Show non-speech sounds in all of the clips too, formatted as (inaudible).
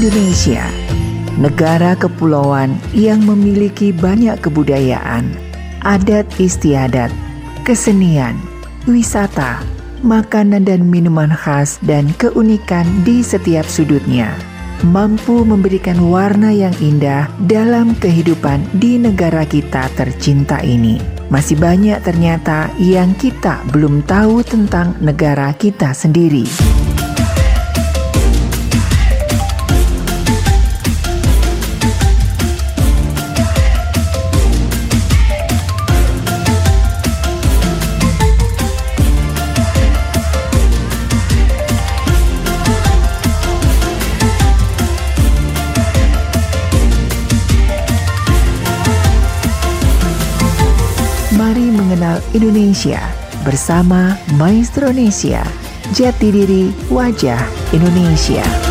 Indonesia, negara kepulauan yang memiliki banyak kebudayaan, adat istiadat, kesenian, wisata, makanan dan minuman khas dan keunikan di setiap sudutnya mampu memberikan warna yang indah dalam kehidupan di negara kita tercinta ini. Masih banyak ternyata yang kita belum tahu tentang negara kita sendiri. Indonesia bersama Maestro Indonesia. Jati diri wajah Indonesia.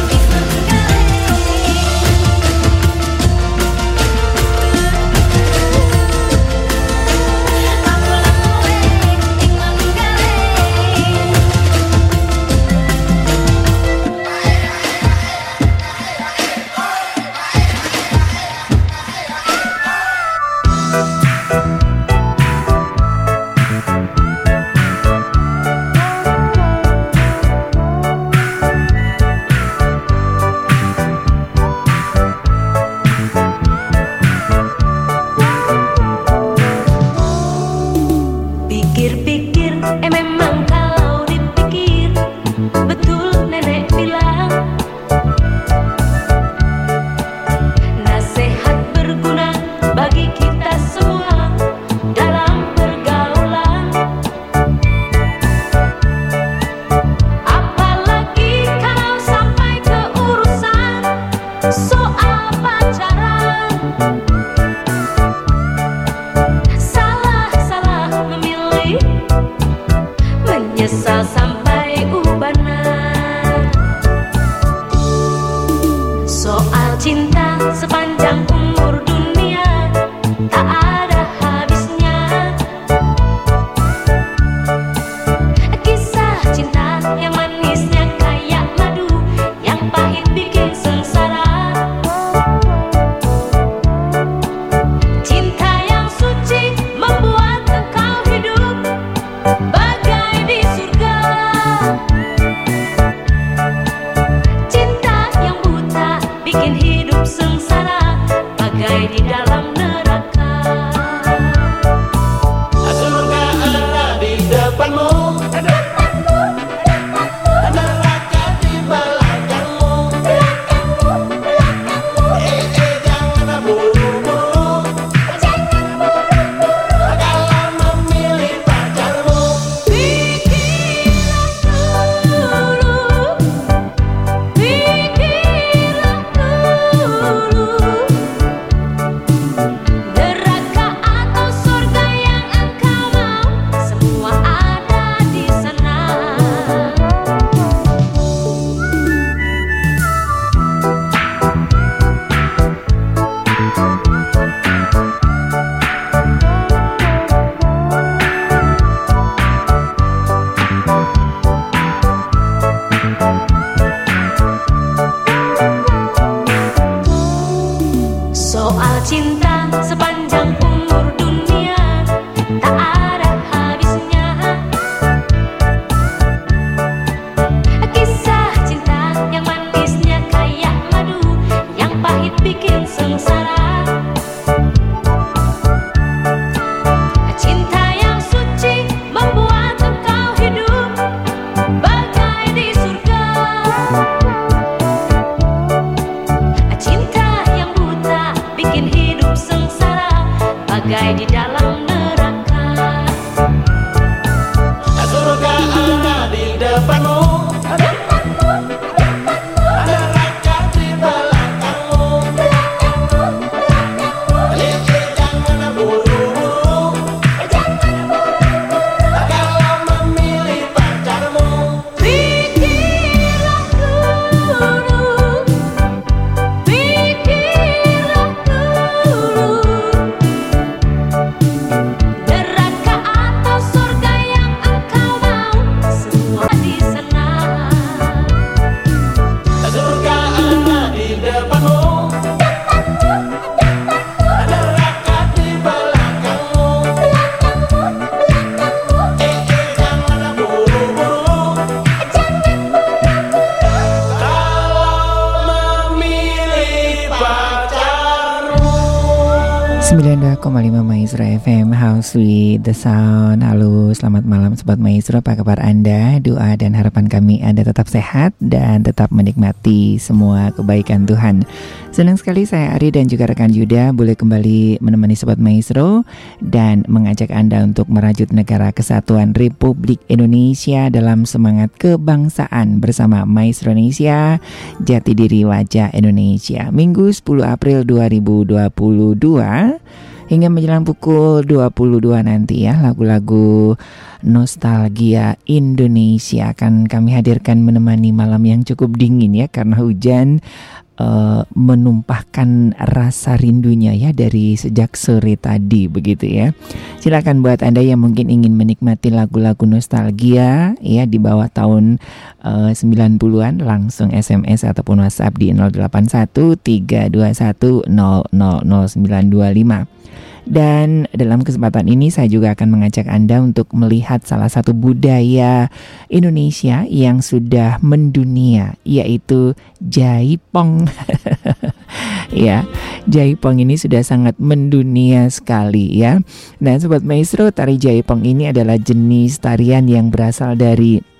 With the Sound. Halo selamat malam Sobat Maestro. Apa kabar Anda? Doa dan harapan kami Anda tetap sehat Dan tetap menikmati semua kebaikan Tuhan. Senang sekali saya Ari dan juga rekan Yuda Boleh kembali menemani Sobat Maestro Dan mengajak Anda untuk merajut negara kesatuan Republik Indonesia Dalam semangat kebangsaan Bersama Maestro Indonesia Jati diri wajah Indonesia. Minggu 10 April 2022 hingga menjelang pukul 22 nanti ya lagu-lagu nostalgia Indonesia. Akan kami hadirkan menemani malam yang cukup dingin ya karena hujan uh, menumpahkan rasa rindunya ya dari sejak sore tadi begitu ya. Silakan buat Anda yang mungkin ingin menikmati lagu-lagu nostalgia ya di bawah tahun uh, 90-an langsung SMS ataupun WhatsApp di 081 321 000925. Dan dalam kesempatan ini saya juga akan mengajak Anda untuk melihat salah satu budaya Indonesia yang sudah mendunia yaitu Jaipong. (laughs) ya, Jaipong ini sudah sangat mendunia sekali ya. Dan sobat maestro, tari Jaipong ini adalah jenis tarian yang berasal dari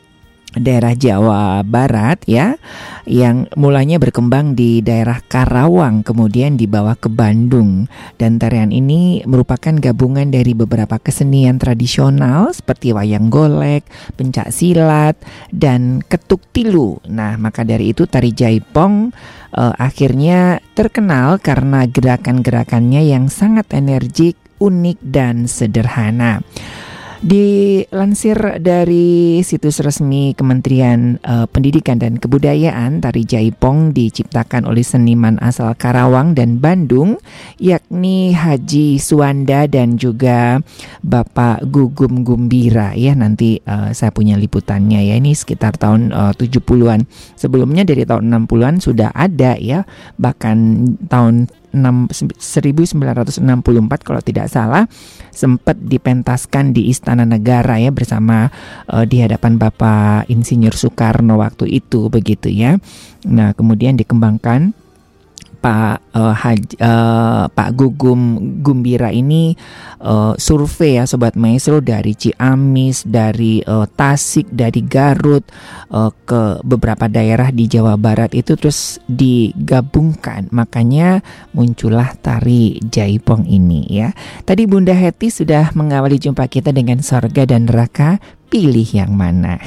daerah Jawa Barat ya yang mulanya berkembang di daerah Karawang kemudian dibawa ke Bandung dan tarian ini merupakan gabungan dari beberapa kesenian tradisional seperti wayang golek, pencak silat dan ketuk tilu. Nah, maka dari itu tari Jaipong uh, akhirnya terkenal karena gerakan-gerakannya yang sangat energik, unik dan sederhana. Dilansir dari situs resmi Kementerian uh, Pendidikan dan Kebudayaan, tari Jaipong diciptakan oleh seniman asal Karawang dan Bandung, yakni Haji Suwanda dan juga Bapak Gugum Gumbira. Ya, nanti uh, saya punya liputannya ya. Ini sekitar tahun uh, 70-an. Sebelumnya dari tahun 60-an sudah ada ya, bahkan tahun 1964 kalau tidak salah sempat dipentaskan di Istana Negara ya bersama uh, di hadapan Bapak Insinyur Soekarno waktu itu begitu ya. Nah, kemudian dikembangkan Pak uh, Haj, uh, Pak Gugum Gumbira ini uh, survei ya sobat maestro dari Ciamis, dari uh, Tasik, dari Garut uh, ke beberapa daerah di Jawa Barat itu terus digabungkan. Makanya muncullah tari Jaipong ini ya. Tadi Bunda Heti sudah mengawali jumpa kita dengan sorga dan neraka pilih yang mana?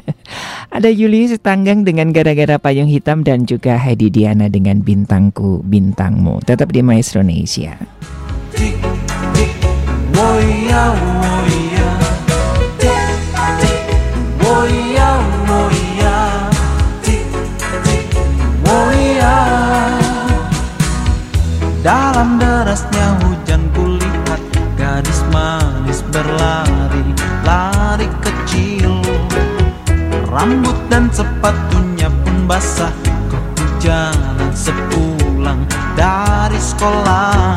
(laughs) Ada Julius Tanggang dengan gara-gara payung hitam dan juga Hedi Diana dengan bintangku bintangmu. Tetap di Maestro Indonesia. Dalam derasnya hujan kulihat gadis manis berlari Rambut dan sepatunya pun basah kehujanan sepulang dari sekolah.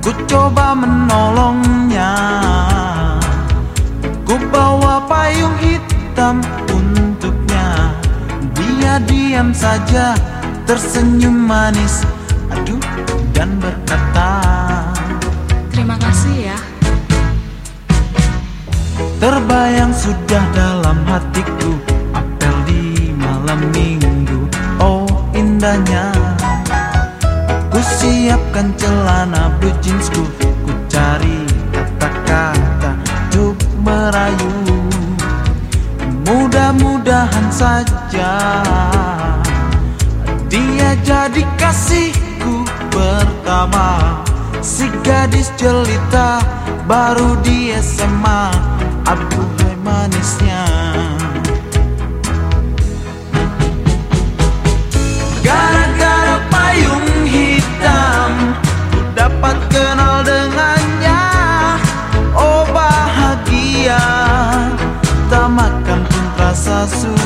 Ku coba menolongnya Ku bawa payung hitam untuknya. Dia diam saja tersenyum manis Aduh dan berkata Terbayang sudah dalam hatiku Apel di malam minggu. Oh indahnya. Ku siapkan celana blue jeansku Ku cari kata-kata Untuk merayu. Mudah-mudahan saja Dia jadi kasihku pertama. Si gadis jelita baru di SMA Aduh hai manisnya. Gara-gara payung hitam Ku dapat kenal dengannya. Oh bahagia. Tak makan pun rasa sudah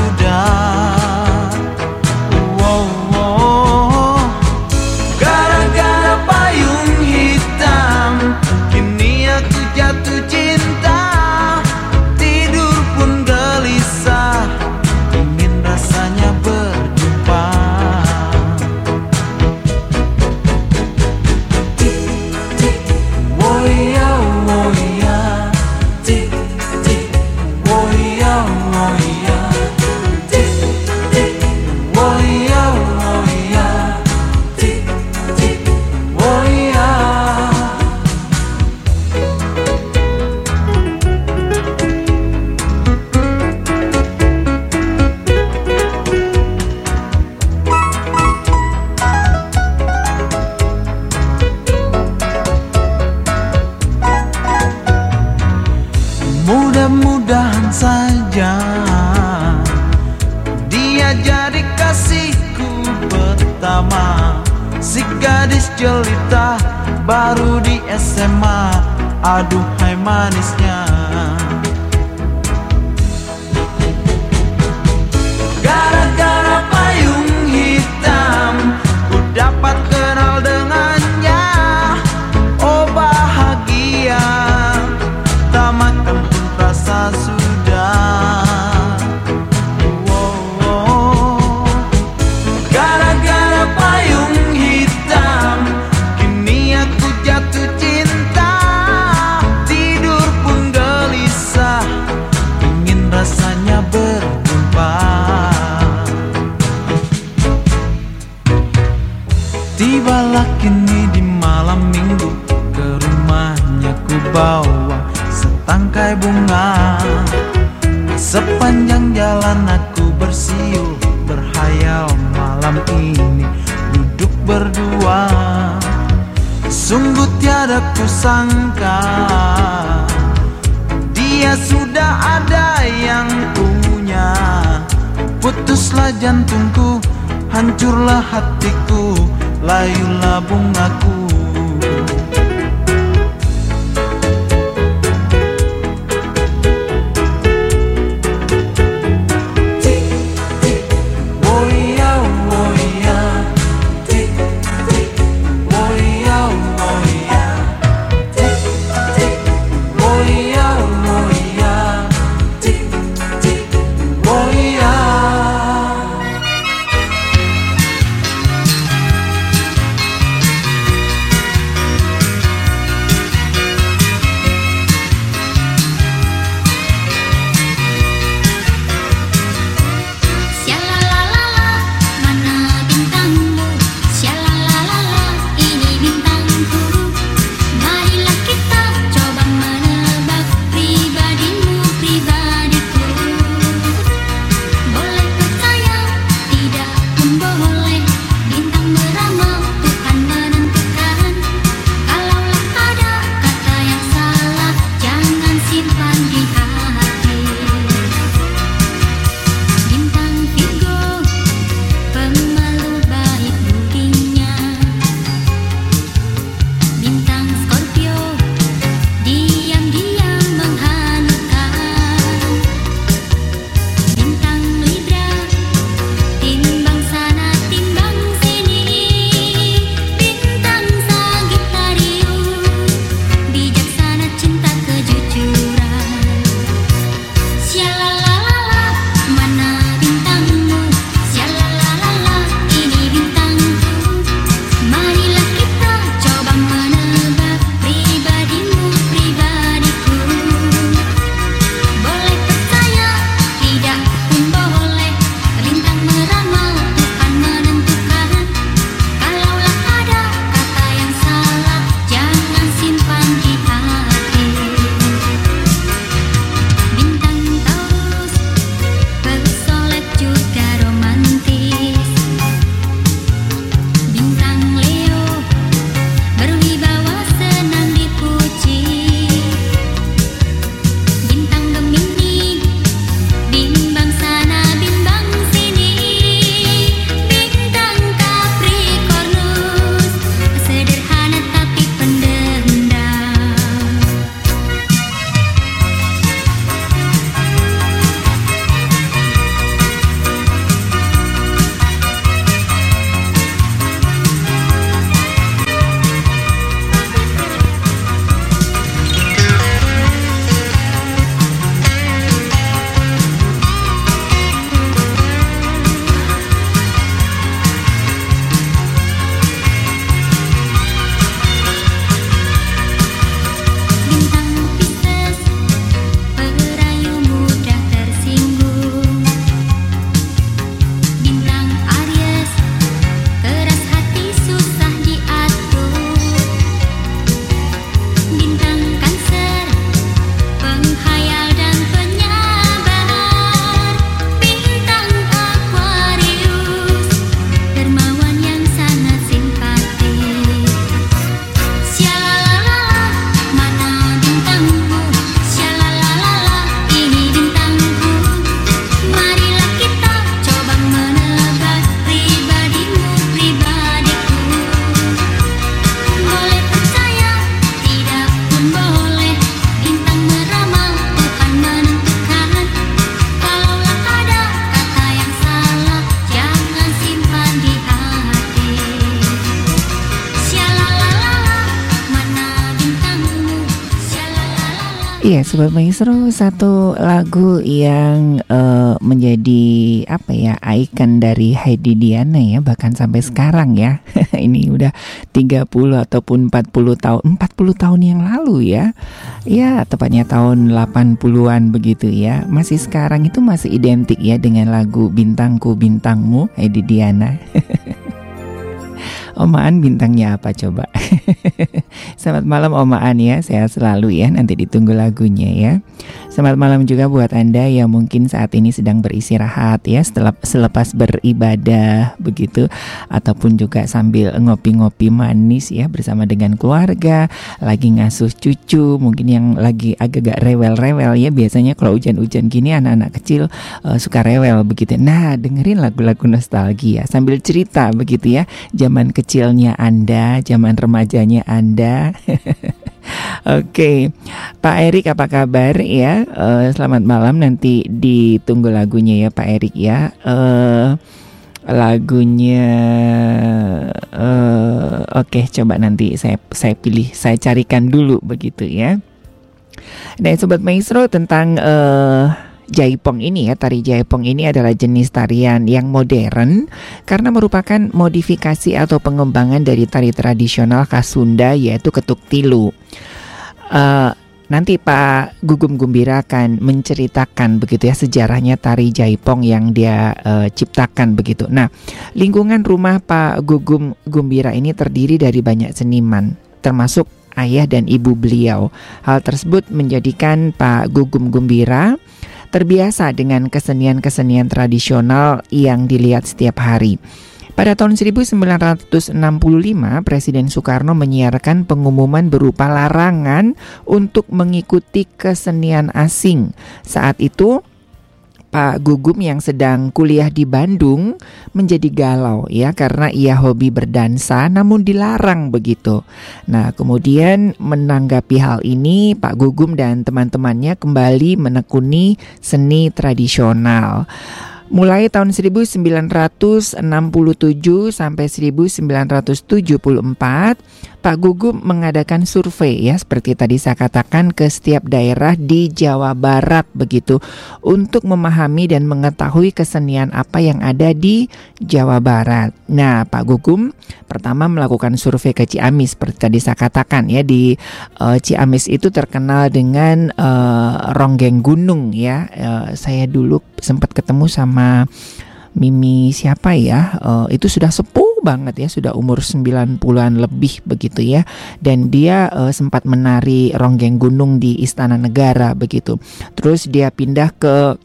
Sobat Maestro, satu lagu yang eh, menjadi apa ya ikon dari Heidi Diana ya, bahkan sampai sekarang ya. (laughs) Ini udah 30 ataupun 40 tahun, 40 tahun yang lalu ya. Ya, tepatnya tahun 80-an begitu ya. Masih sekarang itu masih identik ya dengan lagu Bintangku Bintangmu Heidi Diana. (laughs) Omaan bintangnya apa coba? (laughs) Selamat malam Omaan ya, sehat selalu ya. Nanti ditunggu lagunya ya. Selamat malam juga buat Anda yang mungkin saat ini sedang beristirahat ya setelah selepas beribadah begitu ataupun juga sambil ngopi-ngopi manis ya bersama dengan keluarga, lagi ngasuh cucu, mungkin yang lagi agak-agak rewel-rewel ya. Biasanya kalau hujan-hujan gini anak-anak kecil uh, suka rewel begitu. Nah, dengerin lagu-lagu nostalgia sambil cerita begitu ya. Zaman kecilnya Anda, zaman remajanya Anda. (laughs) Oke, Pak Erik apa kabar ya? Eh, selamat malam nanti ditunggu lagunya ya Pak Erik ya. Eh, lagunya, eh, oke coba nanti saya saya pilih, saya carikan dulu begitu ya. Dan sobat maestro tentang eh, Jaipong ini ya, tari Jaipong ini adalah jenis tarian yang modern karena merupakan modifikasi atau pengembangan dari tari tradisional khas Sunda yaitu ketuk tilu. Uh, nanti Pak Gugum Gumbira akan menceritakan begitu ya sejarahnya tari Jaipong yang dia uh, ciptakan begitu. Nah, lingkungan rumah Pak Gugum Gumbira ini terdiri dari banyak seniman termasuk ayah dan ibu beliau. Hal tersebut menjadikan Pak Gugum Gumbira terbiasa dengan kesenian-kesenian tradisional yang dilihat setiap hari. Pada tahun 1965, Presiden Soekarno menyiarkan pengumuman berupa larangan untuk mengikuti kesenian asing. Saat itu, Pak Gugum yang sedang kuliah di Bandung menjadi galau ya karena ia hobi berdansa namun dilarang begitu. Nah, kemudian menanggapi hal ini Pak Gugum dan teman-temannya kembali menekuni seni tradisional. Mulai tahun 1967 sampai 1974, Pak Gugum mengadakan survei ya seperti tadi saya katakan ke setiap daerah di Jawa Barat begitu untuk memahami dan mengetahui kesenian apa yang ada di Jawa Barat. Nah, Pak Gugum pertama melakukan survei ke Ciamis seperti tadi saya katakan ya di uh, Ciamis itu terkenal dengan uh, ronggeng gunung ya. Uh, saya dulu sempat ketemu sama Mimi siapa ya uh, itu sudah sepuh banget ya sudah umur 90-an lebih begitu ya. Dan dia uh, sempat menari ronggeng gunung di Istana Negara begitu. Terus dia pindah ke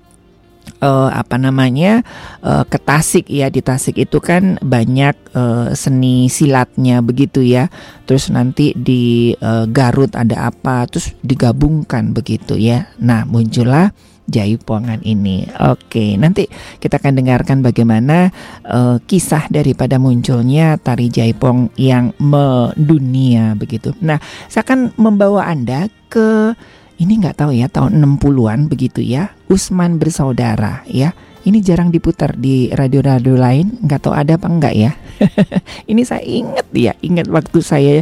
uh, apa namanya uh, ke Tasik ya. Di Tasik itu kan banyak uh, seni silatnya begitu ya. Terus nanti di uh, Garut ada apa terus digabungkan begitu ya. Nah muncullah Jaipongan ini. Oke, nanti kita akan dengarkan bagaimana uh, kisah daripada munculnya tari Jaipong yang mendunia begitu. Nah, saya akan membawa Anda ke ini nggak tahu ya tahun 60-an begitu ya. Usman bersaudara ya. Ini jarang diputar di radio-radio lain, nggak tahu ada apa enggak ya. (laughs) ini saya ingat ya, ingat waktu saya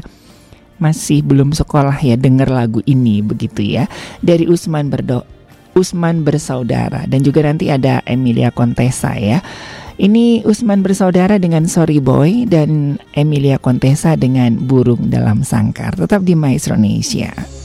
masih belum sekolah ya dengar lagu ini begitu ya dari Usman berdo Usman bersaudara dan juga nanti ada Emilia Contessa ya. Ini Usman bersaudara dengan Sorry Boy dan Emilia Contessa dengan Burung dalam Sangkar. Tetap di Maestro Indonesia.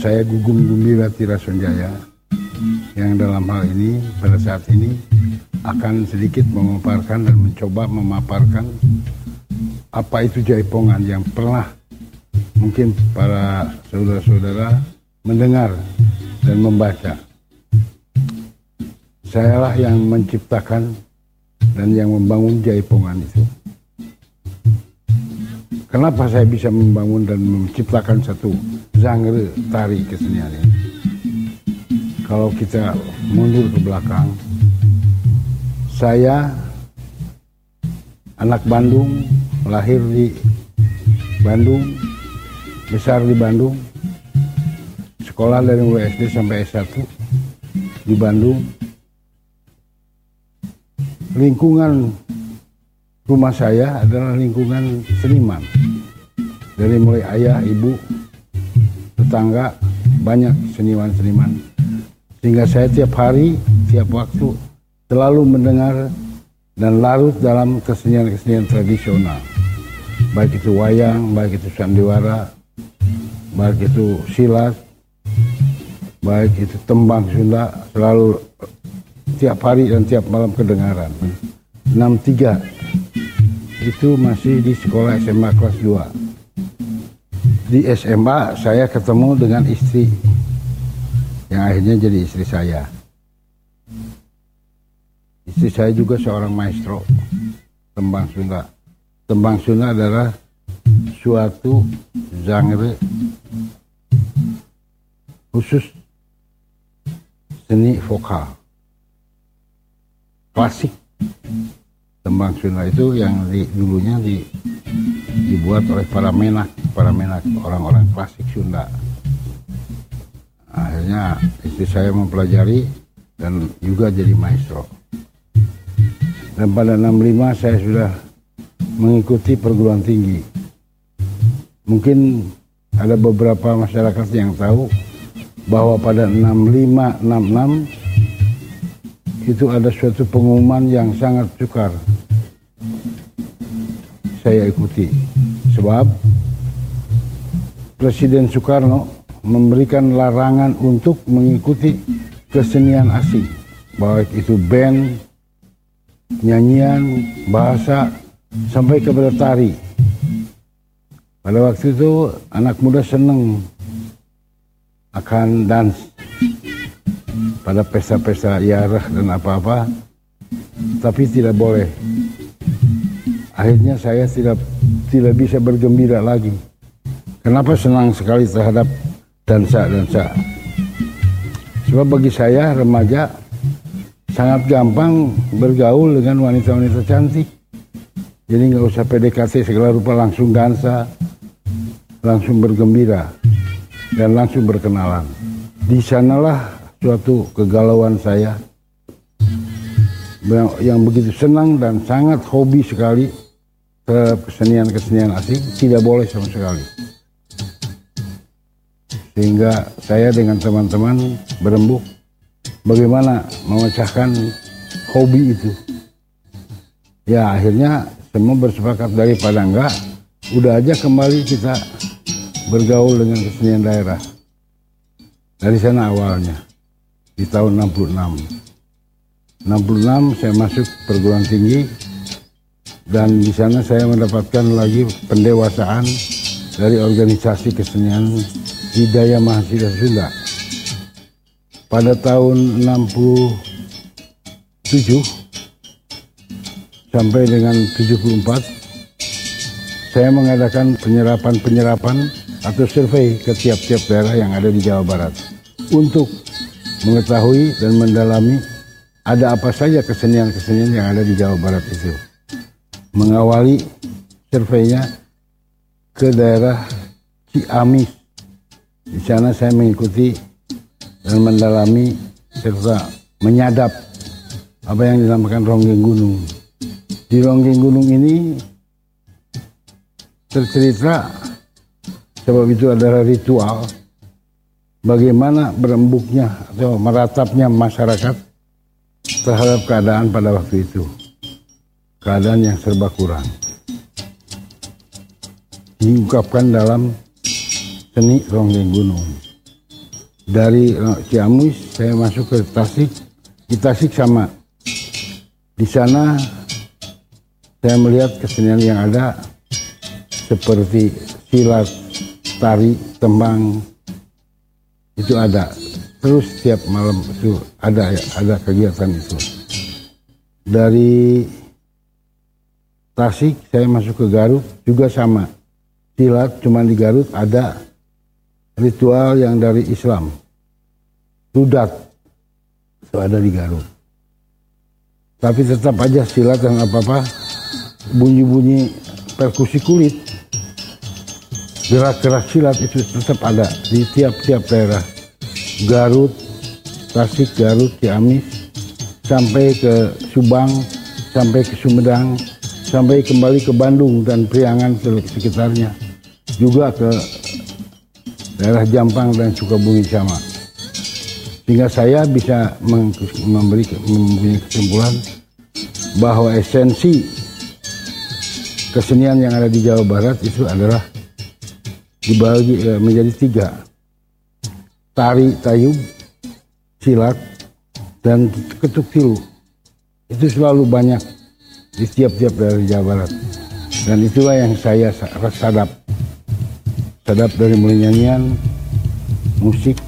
Saya Gugum Gumbira Tira Sonjaya yang dalam hal ini pada saat ini akan sedikit memaparkan dan mencoba memaparkan apa itu jaipongan yang pernah mungkin para saudara-saudara mendengar dan membaca. Sayalah yang menciptakan dan yang membangun jaipongan itu. Kenapa saya bisa membangun dan menciptakan satu genre tari kesenian ini? Kalau kita mundur ke belakang, saya anak Bandung, lahir di Bandung, besar di Bandung, sekolah dari mulai SD sampai S1 di Bandung. Lingkungan rumah saya adalah lingkungan seniman. Dari mulai ayah, ibu, tetangga, banyak seniman-seniman. Sehingga saya tiap hari, tiap waktu selalu mendengar dan larut dalam kesenian-kesenian tradisional. Baik itu wayang, baik itu sandiwara, baik itu silat, baik itu tembang Sunda, selalu tiap hari dan tiap malam kedengaran. 63 itu masih di sekolah SMA kelas 2. Di SMA saya ketemu dengan istri yang akhirnya jadi istri saya. Istri saya juga seorang maestro tembang Sunda. Tembang Sunda adalah suatu genre khusus seni vokal klasik tembang Sunda itu yang di, dulunya di, dibuat oleh para menak para menak orang-orang klasik Sunda. Akhirnya istri saya mempelajari dan juga jadi maestro. Dan pada 65 saya sudah mengikuti perguruan tinggi. Mungkin ada beberapa masyarakat yang tahu bahwa pada 6566 itu ada suatu pengumuman yang sangat sukar. Saya ikuti. Sebab Presiden Soekarno memberikan larangan untuk mengikuti kesenian asing. Baik itu band nyanyian bahasa sampai kepada tari. Pada waktu itu anak muda senang akan dance pada pesta-pesta iarah dan apa-apa tapi tidak boleh akhirnya saya tidak tidak bisa bergembira lagi kenapa senang sekali terhadap dansa-dansa Sebab bagi saya remaja sangat gampang bergaul dengan wanita-wanita cantik. Jadi nggak usah PDKT segala rupa langsung dansa, langsung bergembira dan langsung berkenalan. Di sanalah suatu kegalauan saya yang, begitu senang dan sangat hobi sekali terhadap kesenian-kesenian asing tidak boleh sama sekali. Sehingga saya dengan teman-teman berembuk bagaimana memecahkan hobi itu. Ya akhirnya semua bersepakat daripada enggak, udah aja kembali kita bergaul dengan kesenian daerah. Dari sana awalnya, di tahun 66. 66 saya masuk perguruan tinggi dan di sana saya mendapatkan lagi pendewasaan dari organisasi kesenian Hidayah Mahasiswa Sunda. Pada tahun 67 sampai dengan 74 saya mengadakan penyerapan-penyerapan atau survei ke tiap-tiap daerah yang ada di Jawa Barat untuk mengetahui dan mendalami ada apa saja kesenian-kesenian yang ada di Jawa Barat itu. Mengawali surveinya ke daerah Ciamis. Di sana saya mengikuti dan mendalami serta menyadap apa yang dinamakan ronggeng gunung. Di ronggeng gunung ini tercerita sebab itu adalah ritual bagaimana berembuknya atau meratapnya masyarakat terhadap keadaan pada waktu itu. Keadaan yang serba kurang. Diungkapkan dalam seni ronggeng gunung. Dari Ciamis saya masuk ke Tasik. Di Tasik sama. Di sana saya melihat kesenian yang ada seperti silat, tari, tembang itu ada. Terus setiap malam itu ada ada kegiatan itu. Dari Tasik saya masuk ke Garut juga sama. Silat cuma di Garut ada ritual yang dari Islam. Rudat itu ada di Garut. Tapi tetap aja silat dan apa-apa bunyi-bunyi perkusi kulit gerak-gerak silat itu tetap ada di tiap-tiap daerah. Garut, Tasik, Garut, Ciamis, sampai ke Subang, sampai ke Sumedang, sampai kembali ke Bandung dan Priangan sekitarnya. Juga ke daerah Jampang dan Sukabumi sama. Sehingga saya bisa memberi mempunyai kesimpulan bahwa esensi kesenian yang ada di Jawa Barat itu adalah dibagi eh, menjadi tiga. Tari tayub silat dan ketuk tilu itu selalu banyak di tiap-tiap dari Jawa Barat. Dan itulah yang saya sadap. Sadap dari mulai nyanyian musik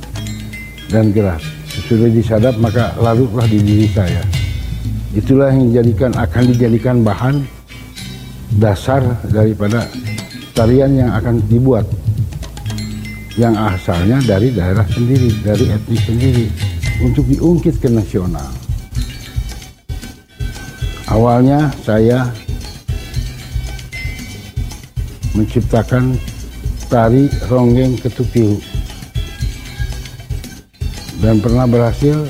dan gerak. Sudah disadap maka larutlah di diri saya. Itulah yang dijadikan akan dijadikan bahan dasar daripada tarian yang akan dibuat yang asalnya dari daerah sendiri, dari etnis sendiri untuk diungkit ke nasional. Awalnya saya menciptakan tari ronggeng ketuk tilu dan pernah berhasil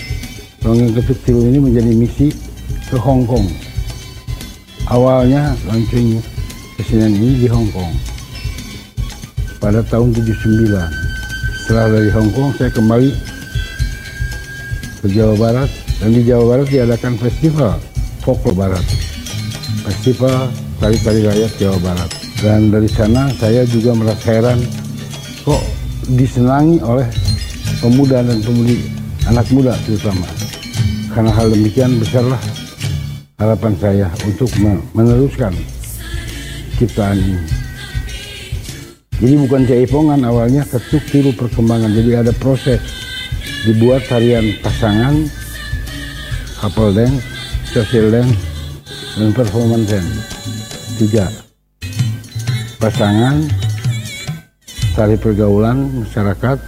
ronggeng ketuk tilu ini menjadi misi ke Hong Kong. Awalnya launching kesenian ini di Hong Kong pada tahun 79. Setelah dari Hong Kong saya kembali ke Jawa Barat dan di Jawa Barat diadakan festival folklore Barat. Festival tari-tari rakyat Jawa Barat. Dan dari sana saya juga merasa heran kok disenangi oleh pemuda dan pemudi anak muda terutama. Karena hal demikian besarlah harapan saya untuk meneruskan ciptaan ini. Jadi bukan jaipongan awalnya ketuk tiru perkembangan. Jadi ada proses dibuat tarian pasangan, couple dance, social dance, dan performance dance. Tiga. Pasangan, tari pergaulan masyarakat,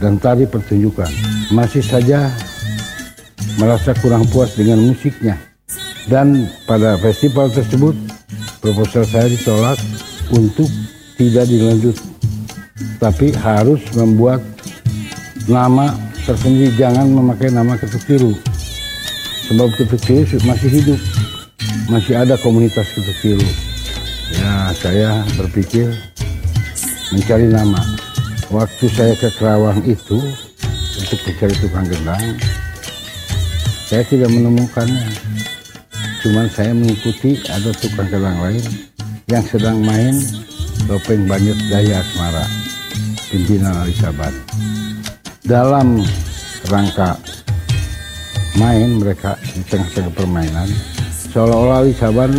dan tari pertunjukan. Masih saja merasa kurang puas dengan musiknya. Dan pada festival tersebut, proposal saya ditolak untuk tidak dilanjut. Tapi harus membuat nama tersendiri, jangan memakai nama ketuk tiru. Sebab ketuk tiru masih hidup, masih ada komunitas ketuk tiru. Ya, saya berpikir mencari nama. Waktu saya ke Kerawang itu untuk mencari tukang gendang, saya tidak menemukannya. Cuman saya mengikuti ada tukang gendang lain yang sedang main topeng banyak daya asmara pimpinan Ali Saban. Dalam rangka main mereka di tengah-tengah permainan seolah-olah Ali Saban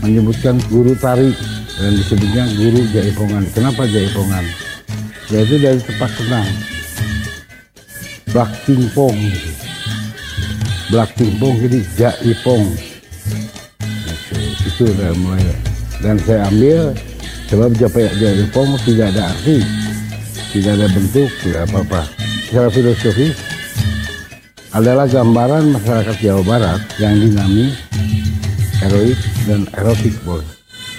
menyebutkan guru tari dan disebutnya guru jaipongan. Kenapa jaipongan? Yaitu dari tepak kenang. Blak tingpong gitu. Blak tingpong jadi jaipong. Itu udah mulai. Dan saya ambil sebab japa- jaipong tidak ada arti. Tidak ada bentuk, tidak apa-apa. Secara filosofis adalah gambaran masyarakat Jawa Barat yang dinamis, heroik, dan erotik, bos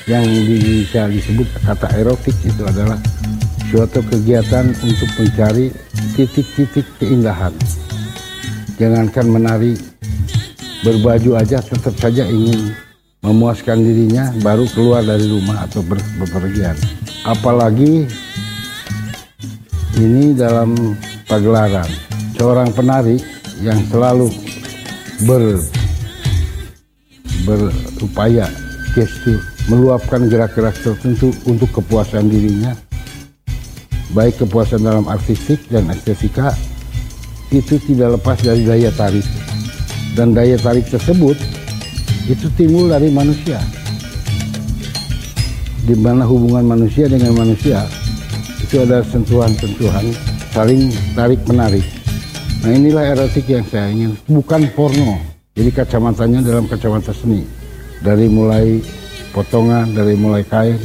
yang bisa disebut kata erotik itu adalah suatu kegiatan untuk mencari titik-titik keindahan. Jangankan menari berbaju aja tetap saja ingin memuaskan dirinya baru keluar dari rumah atau ber- bepergian. Apalagi ini dalam pagelaran seorang penari yang selalu ber berupaya gestur meluapkan gerak-gerak tertentu untuk kepuasan dirinya baik kepuasan dalam artistik dan estetika itu tidak lepas dari daya tarik dan daya tarik tersebut itu timbul dari manusia. Di mana hubungan manusia dengan manusia itu ada sentuhan-sentuhan saling tarik menarik nah inilah erotik yang saya ingin bukan porno. Jadi kacamatanya dalam kacamata seni. Dari mulai potongan dari mulai kain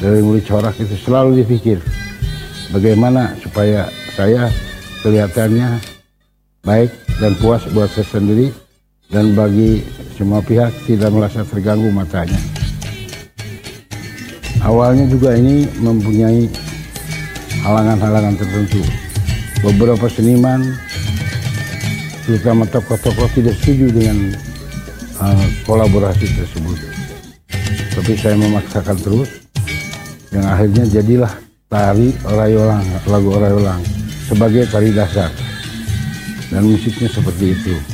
dari mulai corak itu selalu dipikir. Bagaimana supaya saya kelihatannya baik dan puas buat saya sendiri dan bagi semua pihak tidak merasa terganggu matanya. Awalnya juga ini mempunyai halangan-halangan tertentu. Beberapa seniman terutama tokoh-tokoh tidak setuju dengan uh, kolaborasi tersebut. Tapi saya memaksakan terus yang akhirnya jadilah tari orayolang lagu orayolang sebagai tari dasar. Dan musiknya seperti itu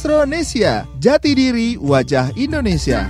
Maestro Nesia, jati diri wajah Indonesia.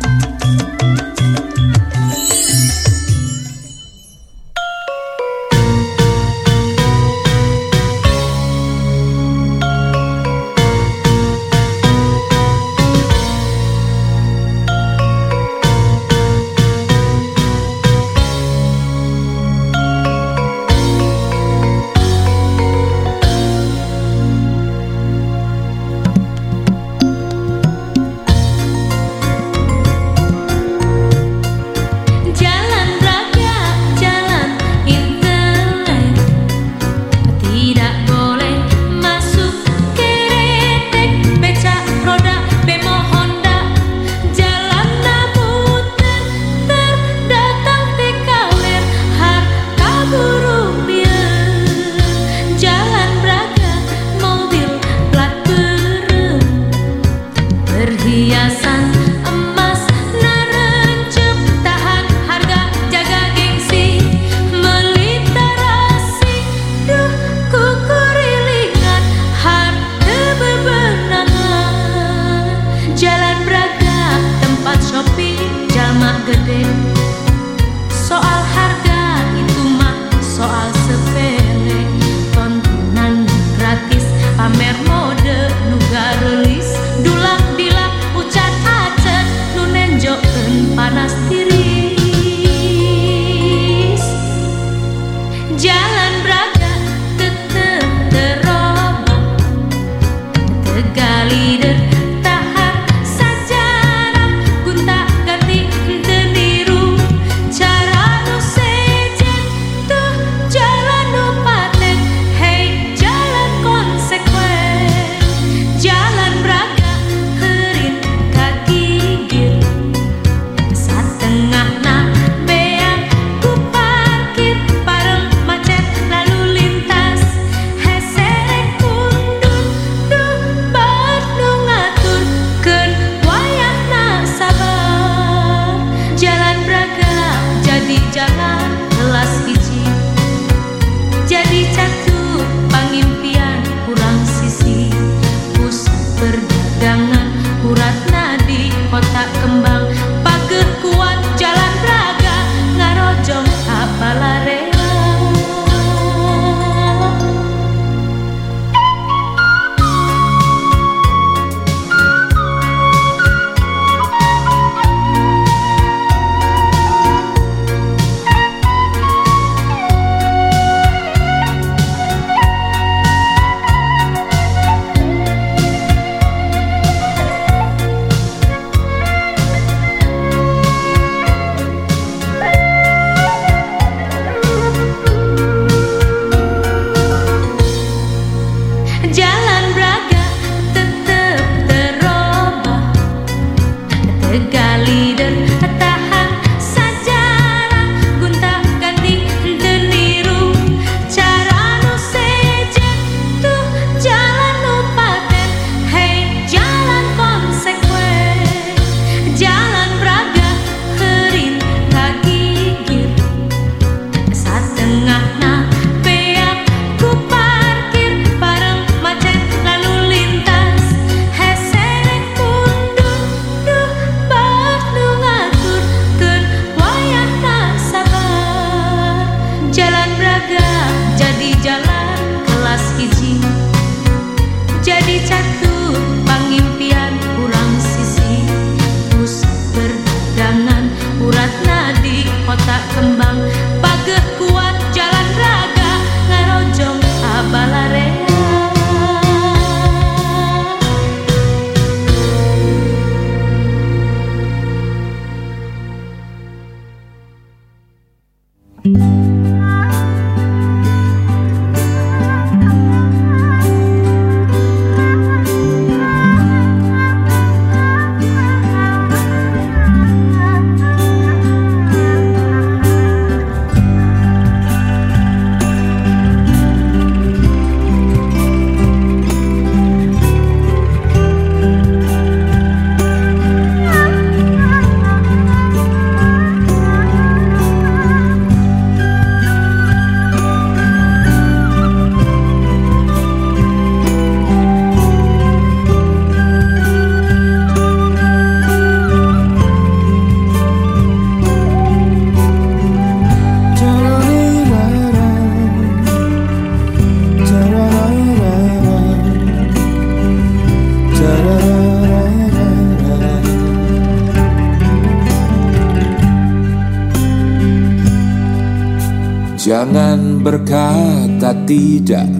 Berkata tidak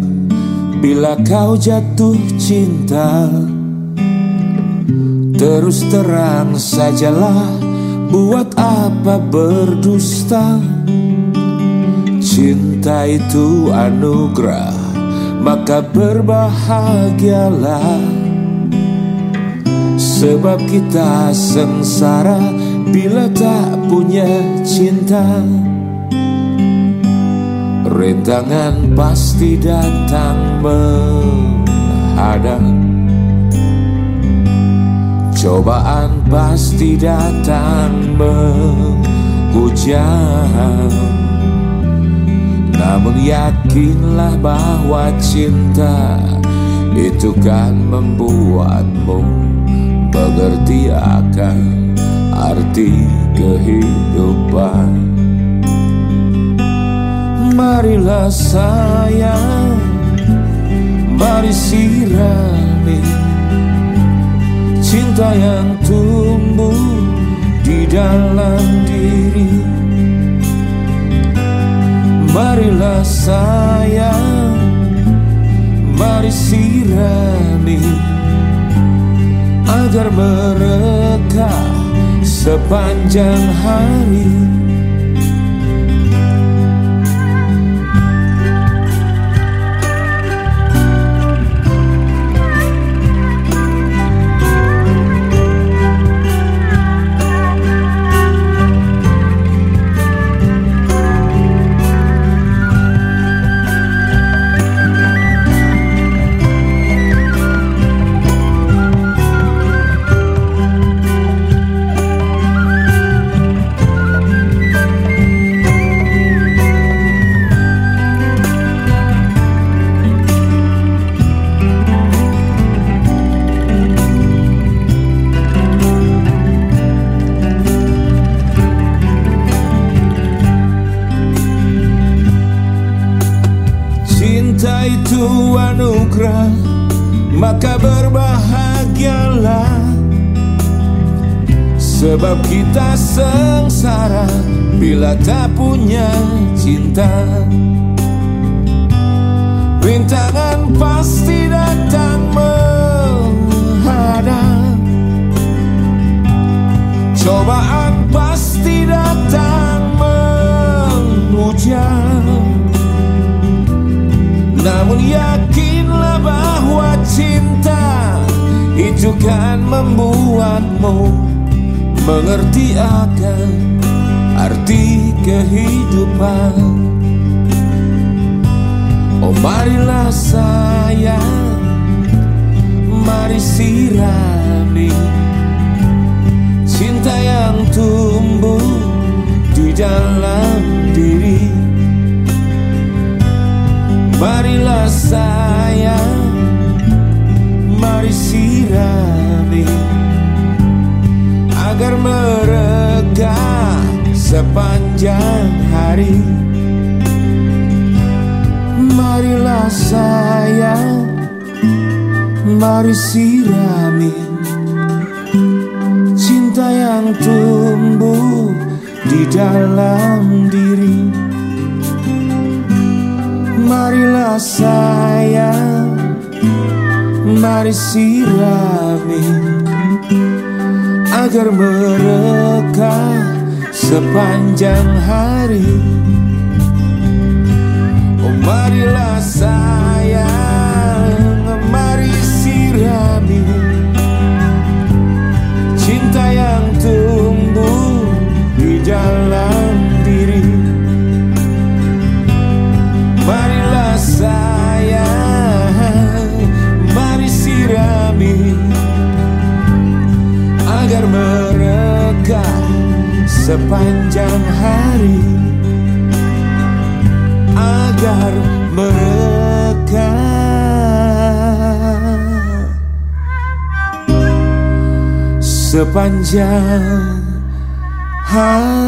bila kau jatuh cinta. Terus terang sajalah, buat apa berdusta? Cinta itu anugerah, maka berbahagialah. Sebab kita sengsara bila tak punya cinta. Rintangan pasti datang menghadang. Cobaan pasti datang menghujam. Namun yakinlah bahwa cinta Itu kan membuatmu Mengerti akan arti kehidupan Marilah sayang Mari sirami Cinta yang tumbuh di dalam diri. Marilah sayang Mari sirami Agar merekah sepanjang hari sirami Agar mereka sepanjang hari sepanjang hari Agar mereka Sepanjang hari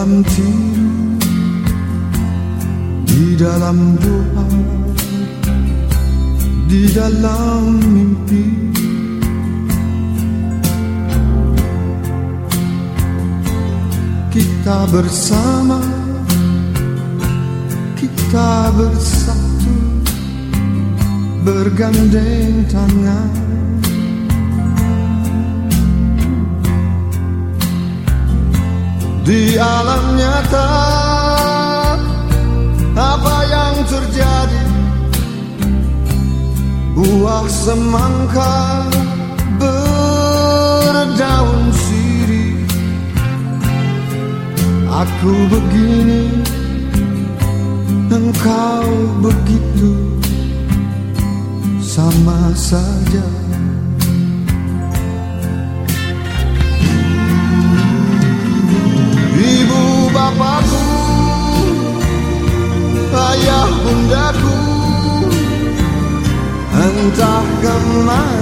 dalam tidur Di dalam doa Di dalam mimpi. Kita bersama Kita bersatu Bergandeng tangan Di alam nyata. Apa yang terjadi? Buah semangka Berdaun sirih. Aku begini Engkau begitu. Sama saja Tag gemacht.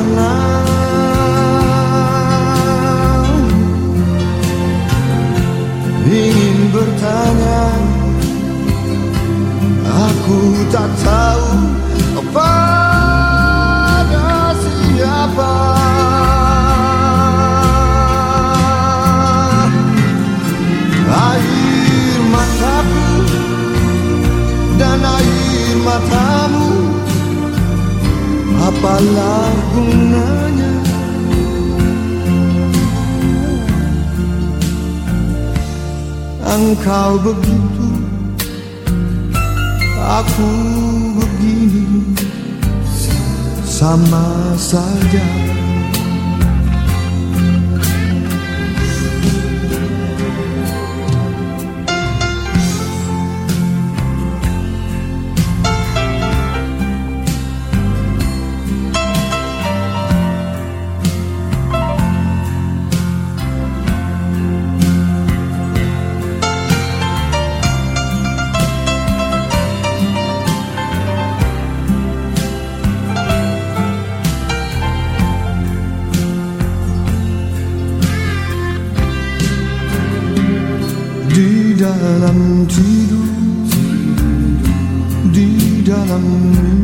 Apalah gunanya Engkau begitu Aku begini. Sama saja tidur Di dalam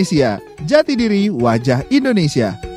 Maestronesia, jati diri wajah Indonesia.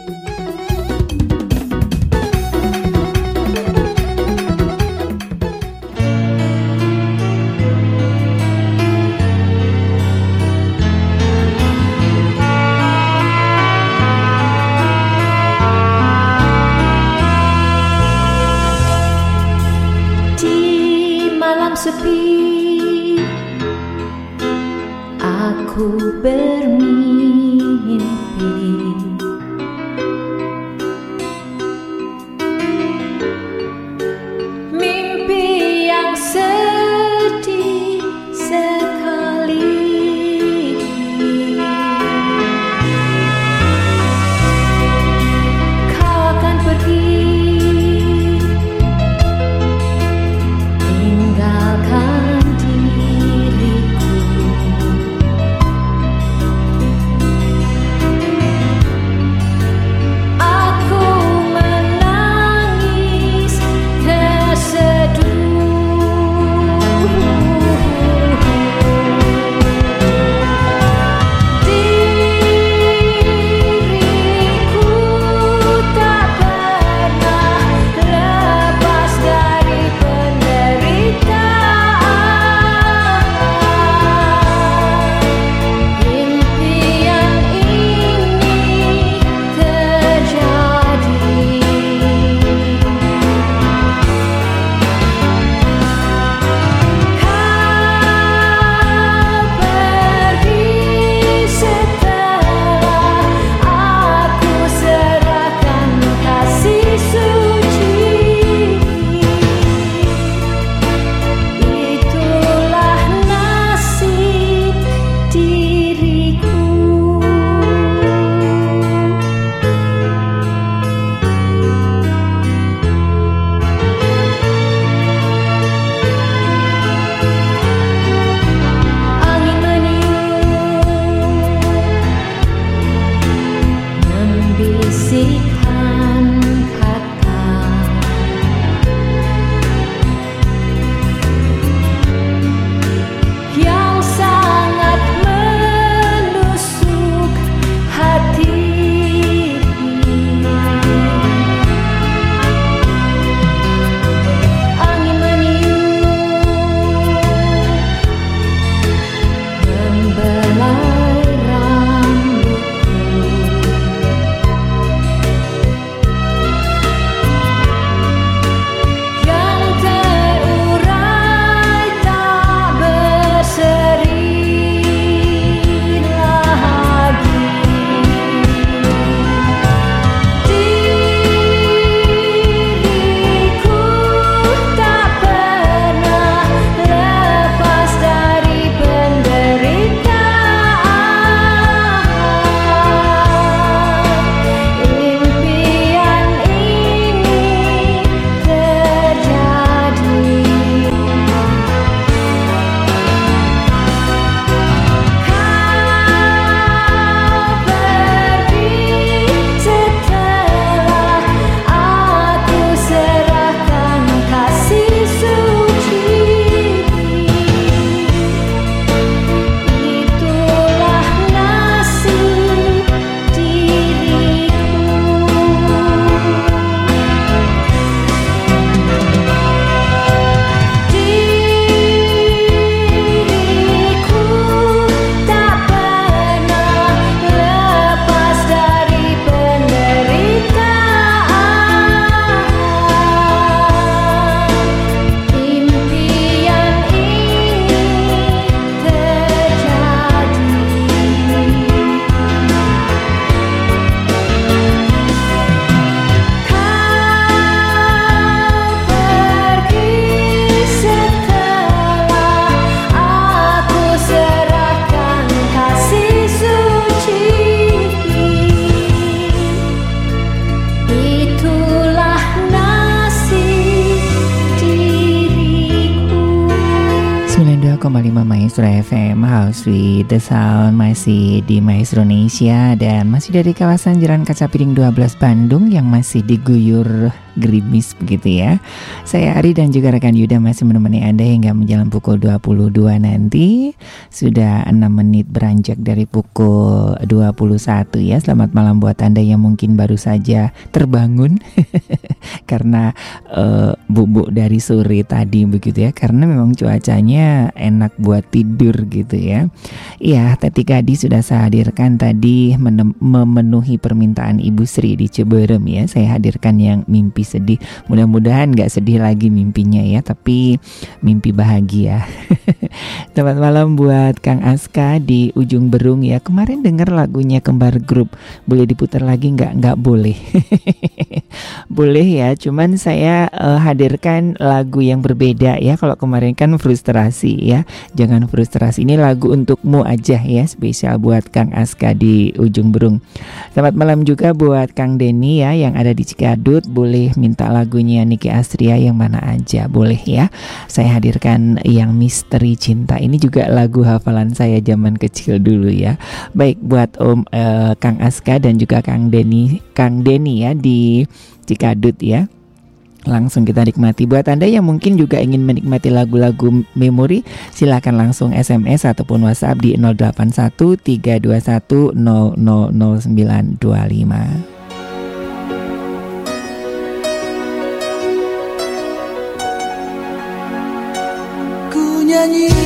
The Sound masih di Maestro Indonesia dan masih dari kawasan Jalan Kaca Piring 12 Bandung yang masih diguyur gerimis begitu ya. Saya Ari dan juga rekan Yuda masih menemani Anda hingga menjelang pukul 22 nanti. Sudah 6 menit beranjak dari pukul 21 ya. Selamat malam buat Anda yang mungkin baru saja terbangun (laughs) karena uh, bubuk dari sore tadi begitu ya. Karena memang cuacanya enak buat tidur gitu ya. Iya, Teti Kadi sudah saya hadirkan tadi memenuhi permintaan Ibu Sri di Ciberem ya. Saya hadirkan yang mimpi sedih. Mudah-mudahan nggak sedih lagi mimpinya ya, tapi mimpi bahagia. (laughs) Selamat malam buat Kang Aska di ujung Berung ya. Kemarin dengar lagunya Kembar Group. Boleh diputar lagi nggak? Nggak boleh. (laughs) boleh ya, cuman saya uh, hadirkan lagu yang berbeda ya. Kalau kemarin kan frustrasi ya. Jangan frustrasi. Ini lagu untukmu aja ya, spesial buat Kang Aska di ujung Berung. Selamat malam juga buat Kang Denny ya yang ada di Cikadut. Boleh minta lagunya Niki Astria yang mana aja boleh ya. Saya hadirkan yang misteri cinta. Ini juga lagu hafalan saya zaman kecil dulu ya. Baik buat Om eh, Kang Aska dan juga Kang Denny, Kang Denny ya di Cikadut ya. Langsung kita nikmati Buat Anda yang mungkin juga ingin menikmati lagu-lagu memori Silahkan langsung SMS ataupun WhatsApp di 081 321 000925 Ku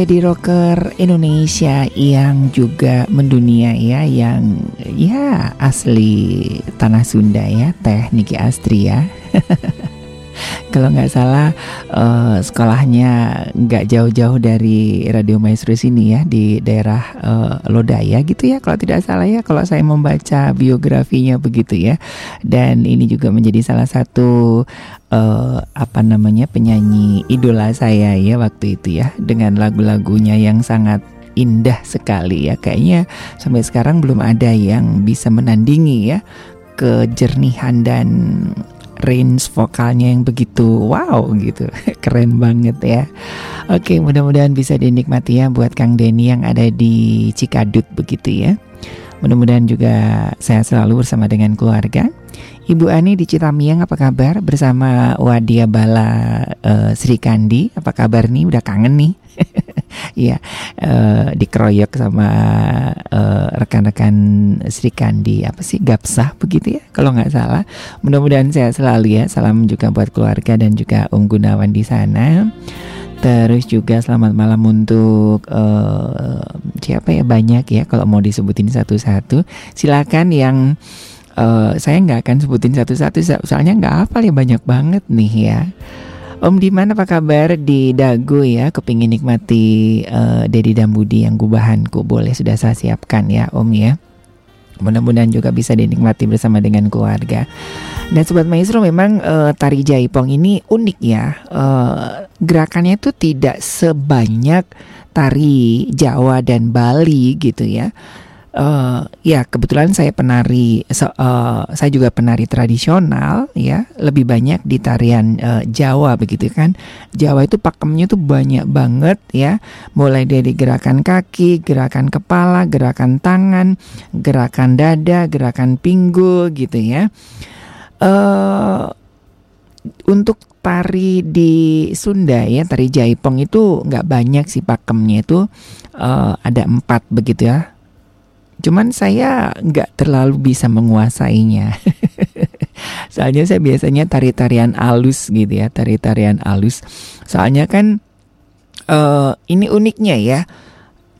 lady rocker Indonesia yang juga mendunia ya, yang ya asli tanah Sunda ya, Teh Niki Astria. Kalau nggak salah eh, sekolahnya nggak jauh-jauh dari Radio Maestro sini ya di daerah eh, Lodaya gitu ya kalau tidak salah ya kalau saya membaca biografinya begitu ya. Dan ini juga menjadi salah satu eh, apa namanya penyanyi idola saya ya waktu itu ya dengan lagu-lagunya yang sangat indah sekali ya. Kayaknya sampai sekarang belum ada yang bisa menandingi ya kejernihan dan range vokalnya yang begitu wow gitu. (laughs) Keren banget ya. Oke mudah-mudahan bisa dinikmati ya buat Kang Denny yang ada di Cikadut begitu ya. Mudah-mudahan juga saya selalu bersama dengan keluarga. Ibu Ani di Citamiang apa kabar? Bersama Wadia Bala eh, Sri Kandi apa kabar nih? Udah kangen nih (laughs) Iya, eh, dikeroyok sama eh, rekan-rekan Sri Kandi apa sih Gapsah begitu ya kalau nggak salah. Mudah-mudahan sehat selalu ya. Salam juga buat keluarga dan juga Om Gunawan di sana. Terus juga selamat malam untuk eh, siapa ya banyak ya kalau mau disebutin satu-satu. Silakan yang eh, saya nggak akan sebutin satu-satu so- soalnya nggak hafal ya banyak banget nih ya. Om Diman apa kabar di Dago ya? Kepingin nikmati eh, Dedi dan Budi yang gubahanku boleh sudah saya siapkan ya Om ya. Mudah-mudahan juga bisa dinikmati bersama dengan keluarga. Dan Sobat Maestro memang eh, tari jaipong ini unik ya. Eh, gerakannya itu tidak sebanyak tari Jawa dan Bali gitu ya. Eh, ya kebetulan saya penari, so- eh, saya juga penari tradisional ya, lebih banyak di tarian eh, Jawa begitu kan. Jawa itu pakemnya tuh banyak banget ya, mulai dari gerakan kaki, gerakan kepala, gerakan tangan, gerakan dada, gerakan pinggul gitu ya. eh untuk tari di Sunda ya tari Jaipong itu nggak banyak sih pakemnya itu eh, ada empat begitu ya. Cuman saya nggak terlalu bisa menguasainya. (laughs) Soalnya saya biasanya tari-tarian alus gitu ya, tari-tarian alus. Soalnya kan eh ini uniknya ya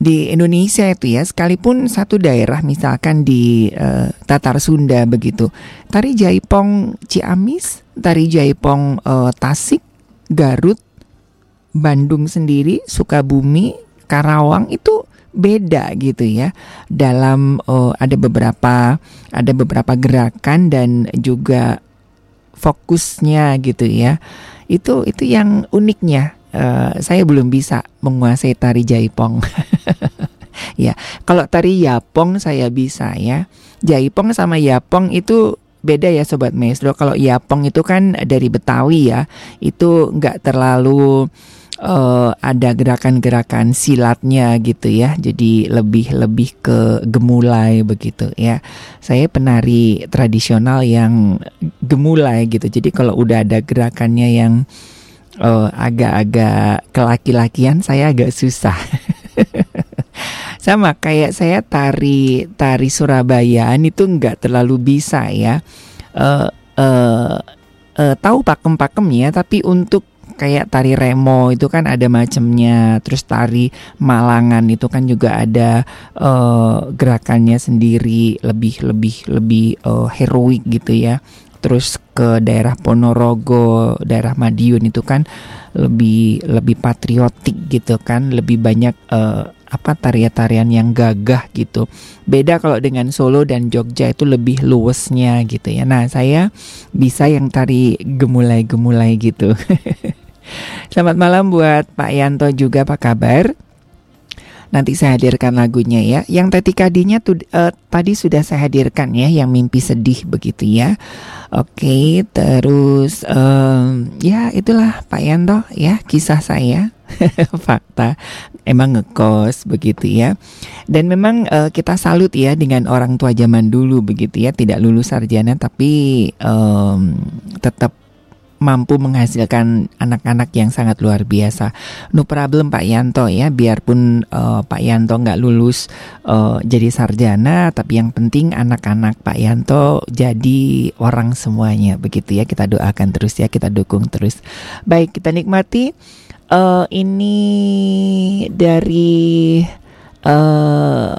di Indonesia itu ya, sekalipun satu daerah misalkan di eh, Tatar Sunda begitu, tari Jaipong Ciamis, tari Jaipong eh, Tasik, Garut, Bandung sendiri, Sukabumi, Karawang itu beda gitu ya. Dalam eh, ada beberapa ada beberapa gerakan dan juga fokusnya gitu ya. Itu itu yang uniknya. Eh, saya belum bisa menguasai tari jaipong. (laughs) Ya kalau tari yapong saya bisa ya. Jaipong sama yapong itu beda ya sobat maestro. Kalau yapong itu kan dari betawi ya. Itu nggak terlalu eh, ada gerakan-gerakan silatnya gitu ya. Jadi lebih lebih ke gemulai begitu ya. Saya penari tradisional yang gemulai gitu. Jadi kalau udah ada gerakannya yang eh, agak-agak kelaki-lakian saya agak susah. (laughs) Sama kayak saya tari tari Surabayaan itu nggak terlalu bisa ya. Eh eh, eh, tahu pakem-pakemnya tapi untuk kayak tari remo itu kan ada macamnya terus tari Malangan itu kan juga ada eh, gerakannya sendiri lebih lebih lebih eh, heroik gitu ya. Terus ke daerah Ponorogo daerah Madiun itu kan lebih lebih patriotik gitu kan lebih banyak eh, apa tarian-tarian yang gagah gitu. Beda kalau dengan Solo dan Jogja itu lebih luwesnya gitu ya. Nah saya bisa yang tari gemulai-gemulai gitu (laughs) Selamat malam buat Pak Yanto juga apa kabar? Nanti saya hadirkan lagunya ya. Yang tetikadinya tuh eh, tadi sudah saya hadirkan ya, yang mimpi sedih begitu ya. Oke, terus em, ya itulah Pak Yanto ya kisah saya. (laughs) Fakta emang ngekos begitu ya. Dan memang eh, kita salut ya dengan orang tua zaman dulu begitu ya, tidak lulus sarjana tapi em, tetap mampu menghasilkan anak-anak yang sangat luar biasa. No problem Pak Yanto ya, biarpun eh, Pak Yanto nggak lulus eh, jadi sarjana, tapi yang penting anak-anak Pak Yanto jadi orang semuanya begitu ya. Kita doakan terus ya, kita dukung terus. Baik, kita nikmati eh, ini dari eh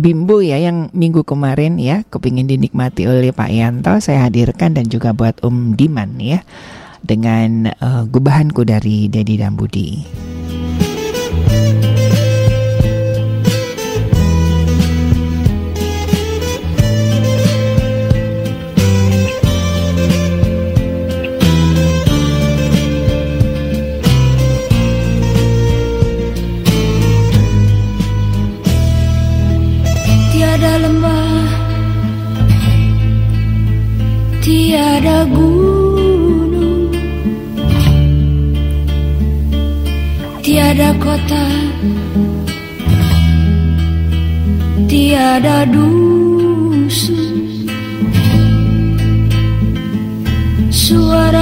Bimbo ya yang minggu kemarin ya kepingin dinikmati oleh Pak Yanto saya hadirkan dan juga buat Om Diman ya dengan eh, gubahanku dari Dedi dan Budi. Kota Tiada dusun Suaramu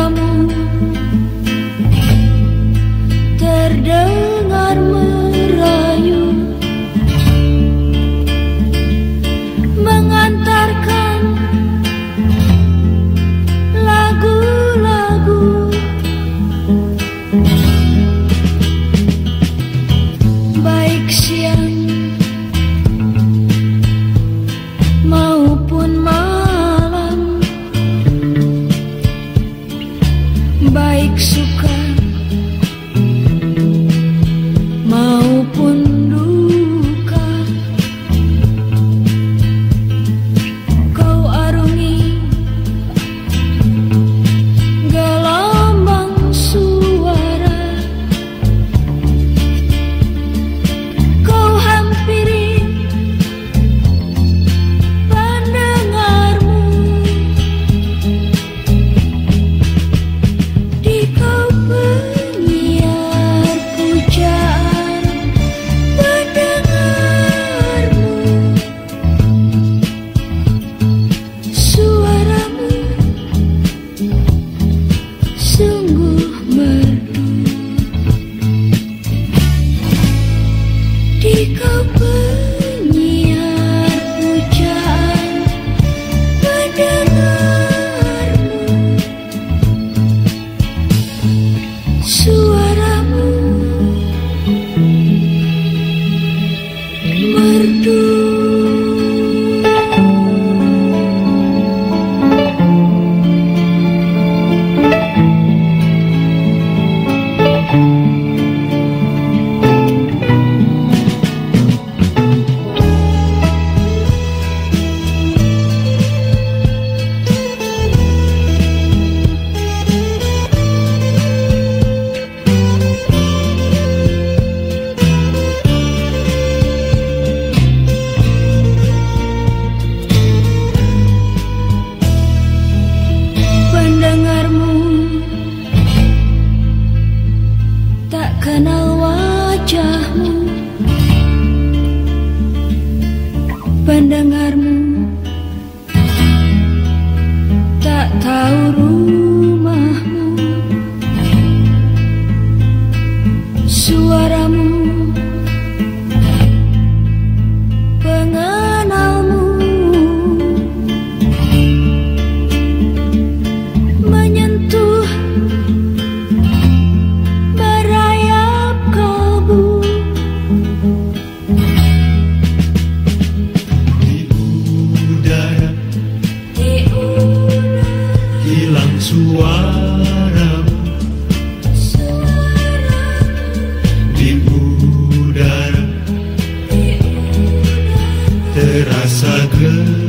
suaramu di terasa gelap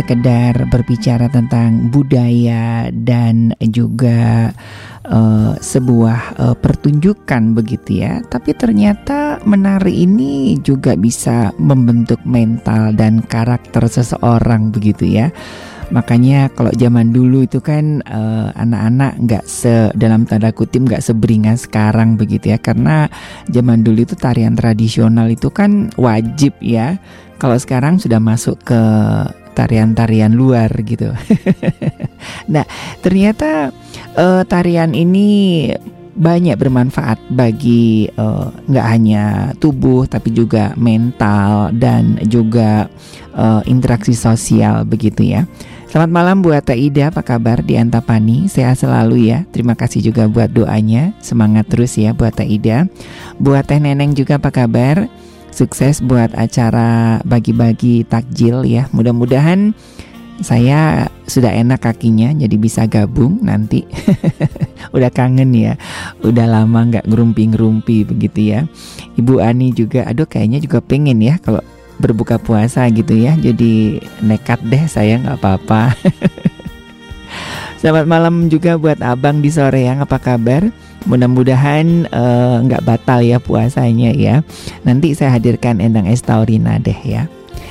sekedar berbicara tentang budaya dan juga eh, sebuah eh, pertunjukan begitu ya, tapi ternyata menari ini juga bisa membentuk mental dan karakter seseorang begitu ya. Makanya kalau zaman dulu itu kan eh, anak-anak nggak se dalam tanda kutip nggak seberingas sekarang begitu ya karena zaman dulu itu tarian tradisional itu kan wajib ya. Kalau sekarang sudah masuk ke tarian-tarian luar gitu. (laughs) nah ternyata eh, tarian ini banyak bermanfaat bagi eh, nggak hanya tubuh tapi juga mental dan juga eh, interaksi sosial begitu ya. Selamat malam buat Teh Ida, apa kabar di Antapani? Sehat selalu ya. Terima kasih juga buat doanya. Semangat terus ya buat Teh Ida. Buat Teh Neneng juga apa kabar? Sukses buat acara bagi-bagi takjil ya. Mudah-mudahan saya sudah enak kakinya jadi bisa gabung nanti. (laughs) Udah kangen ya. Udah lama nggak ngerumpi-ngerumpi begitu ya. Ibu Ani juga aduh kayaknya juga pengen ya kalau berbuka puasa gitu ya. Jadi nekat deh saya nggak apa-apa. (laughs) Selamat malam juga buat abang di sore yang apa kabar? Mudah-mudahan eh, nggak batal ya puasanya ya. Nanti saya hadirkan Endang Es Taurina deh ya.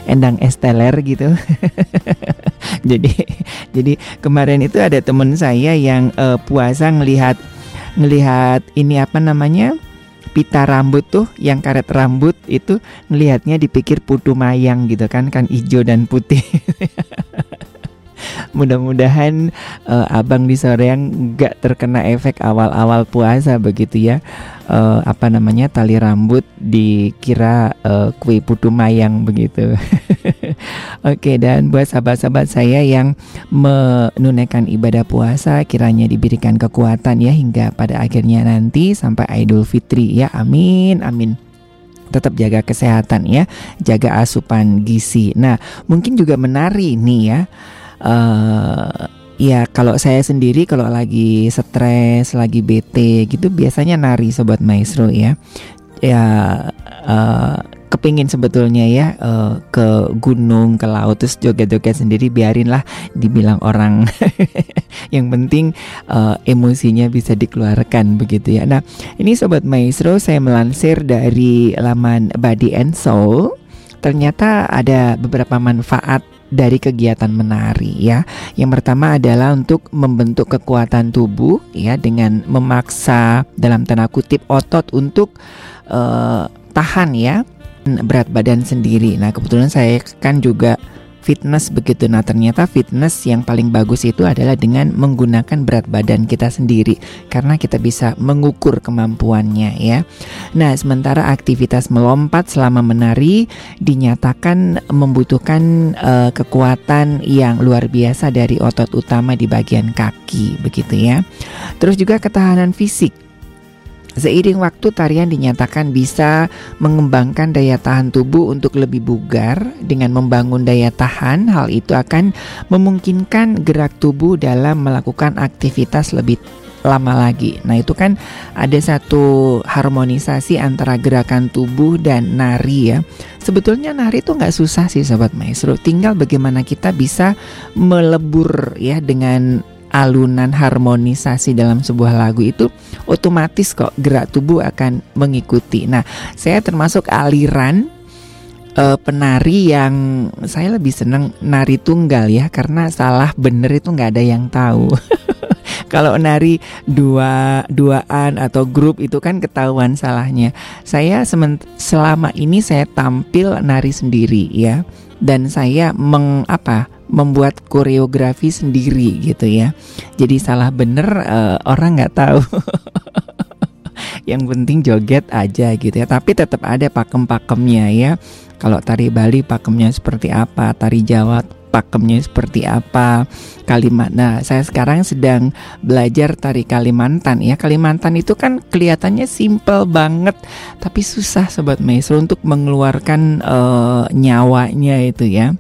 Endang Es Teler gitu. (laughs) jadi jadi kemarin itu ada temen saya yang eh, puasa ngelihat ngelihat ini apa namanya? pita rambut tuh yang karet rambut itu ngelihatnya dipikir putu mayang gitu kan kan hijau dan putih (laughs) mudah-mudahan eh, abang di sore yang nggak terkena efek awal-awal puasa begitu ya Eh, apa namanya tali rambut dikira eh, kue putu mayang begitu (laughs) oke dan buat sahabat-sahabat saya yang menunaikan ibadah puasa kiranya diberikan kekuatan ya hingga pada akhirnya nanti sampai Idul Fitri ya amin amin tetap jaga kesehatan ya, jaga asupan gizi. Nah, mungkin juga menari nih ya. Eh ya kalau saya sendiri kalau lagi stres, lagi bete gitu biasanya nari sobat maestro ya. Ya eh, kepingin sebetulnya ya eh, ke gunung, ke laut terus joget-joget sendiri biarinlah dibilang orang. (laughs) Yang penting eh, emosinya bisa dikeluarkan begitu ya. Nah, ini sobat maestro saya melansir dari laman Body and Soul. Ternyata ada beberapa manfaat dari kegiatan menari ya. Yang pertama adalah untuk membentuk kekuatan tubuh ya dengan memaksa dalam tanda kutip otot untuk eh, tahan ya berat badan sendiri. Nah, kebetulan saya kan juga fitness begitu. Nah, ternyata fitness yang paling bagus itu adalah dengan menggunakan berat badan kita sendiri karena kita bisa mengukur kemampuannya ya. Nah, sementara aktivitas melompat selama menari dinyatakan membutuhkan eh, kekuatan yang luar biasa dari otot utama di bagian kaki begitu ya. Terus juga ketahanan fisik Seiring waktu tarian dinyatakan bisa mengembangkan daya tahan tubuh untuk lebih bugar dengan membangun daya tahan. Hal itu akan memungkinkan gerak tubuh dalam melakukan aktivitas lebih lama lagi. Nah, itu kan ada satu harmonisasi antara gerakan tubuh dan nari ya. Sebetulnya nari itu nggak susah sih sobat maestro. Tinggal bagaimana kita bisa melebur ya dengan alunan harmonisasi dalam sebuah lagu itu otomatis kok gerak tubuh akan mengikuti. Nah, saya termasuk aliran eh, penari yang saya lebih senang nari tunggal ya karena salah bener itu nggak ada yang tahu. (laughs) Kalau nari dua duaan atau grup itu kan ketahuan salahnya. Saya selama ini saya tampil nari sendiri ya dan saya meng apa membuat koreografi sendiri gitu ya. Jadi salah bener eh, orang nggak tahu. (laughs) Yang penting joget aja gitu ya. Tapi tetap ada pakem-pakemnya ya. Kalau tari Bali pakemnya seperti apa, tari Jawa pakemnya seperti apa, kalimat. Nah, saya sekarang sedang belajar tari Kalimantan ya. Kalimantan itu kan kelihatannya simple banget, tapi susah sobat maestro untuk mengeluarkan eh, nyawanya itu ya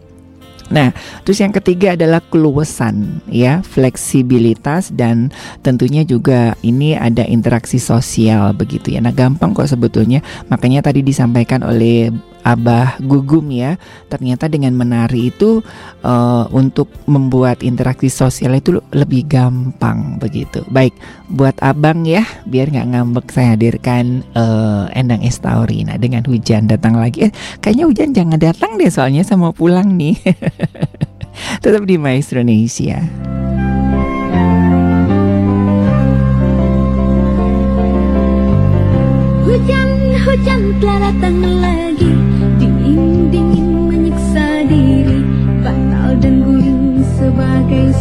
Nah, terus yang ketiga adalah keluasan, ya, fleksibilitas dan tentunya juga ini ada interaksi sosial begitu ya. Nah, gampang kok sebetulnya. Makanya tadi disampaikan oleh Abah Gugum ya, ternyata dengan menari itu eh, untuk membuat interaksi sosial itu lebih gampang begitu. Baik, buat abang ya, biar nggak ngambek saya hadirkan eh, Endang Estaurina dengan hujan datang lagi. Eh, kayaknya hujan jangan datang deh soalnya saya mau pulang nih. (laughs) Tetap di Maestro Indonesia. Hujan-hujan telah datang lagi berbagai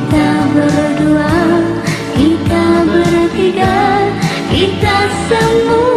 Kita berdua, kita bertiga, kita semua.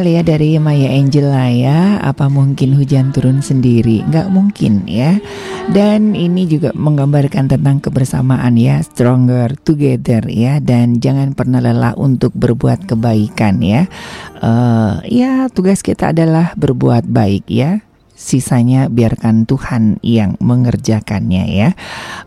Sekali ya dari Maya Angela ya. Apa mungkin hujan turun sendiri? Nggak mungkin ya. Dan ini juga menggambarkan tentang kebersamaan ya, stronger together ya. Dan jangan pernah lelah untuk berbuat kebaikan ya. Eh, ya, tugas kita adalah berbuat baik ya. Sisanya biarkan Tuhan yang mengerjakannya ya.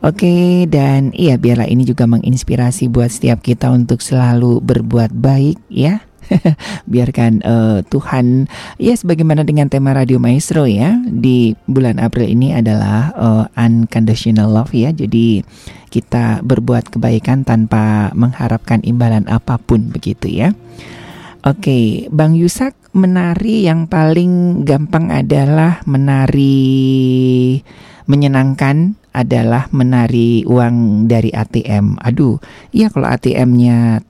Oke, dan iya biarlah ini juga menginspirasi buat setiap kita untuk selalu berbuat baik ya. (laughs) Biarkan eh, Tuhan ya sebagaimana dengan tema Radio Maestro ya di bulan April ini adalah eh, unconditional love ya. Jadi kita berbuat kebaikan tanpa mengharapkan imbalan apa pun begitu ya. Oke, Bang Yusak menari yang paling gampang adalah menari menyenangkan adalah menari uang dari ATM. Aduh, iya kalau ATM-nya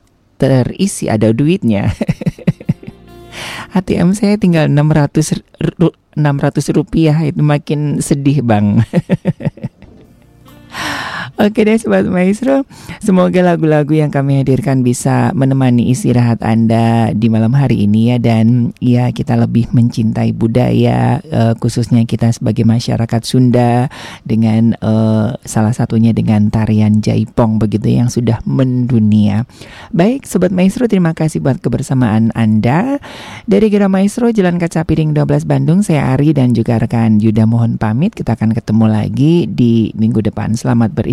terisi ada duitnya. (laughs) ATM saya tinggal 600 ru- 600 rupiah itu makin sedih bang. (laughs) Oke deh Sobat Maestro. Semoga lagu-lagu yang kami hadirkan bisa menemani istirahat Anda di malam hari ini ya. Dan ya kita lebih mencintai budaya eh, Khususnya kita sebagai masyarakat Sunda Dengan eh, salah satunya dengan tarian Jaipong begitu yang sudah mendunia. Baik Sobat Maestro terima kasih buat kebersamaan Anda. Dari Gira Maestro Jalan Kaca Piring 12 Bandung Saya Ari dan juga rekan Yuda mohon pamit. Kita akan ketemu lagi di minggu depan. Selamat beristirahat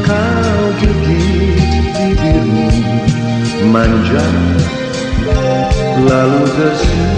kau gigit bibirmu manja lalu tersipu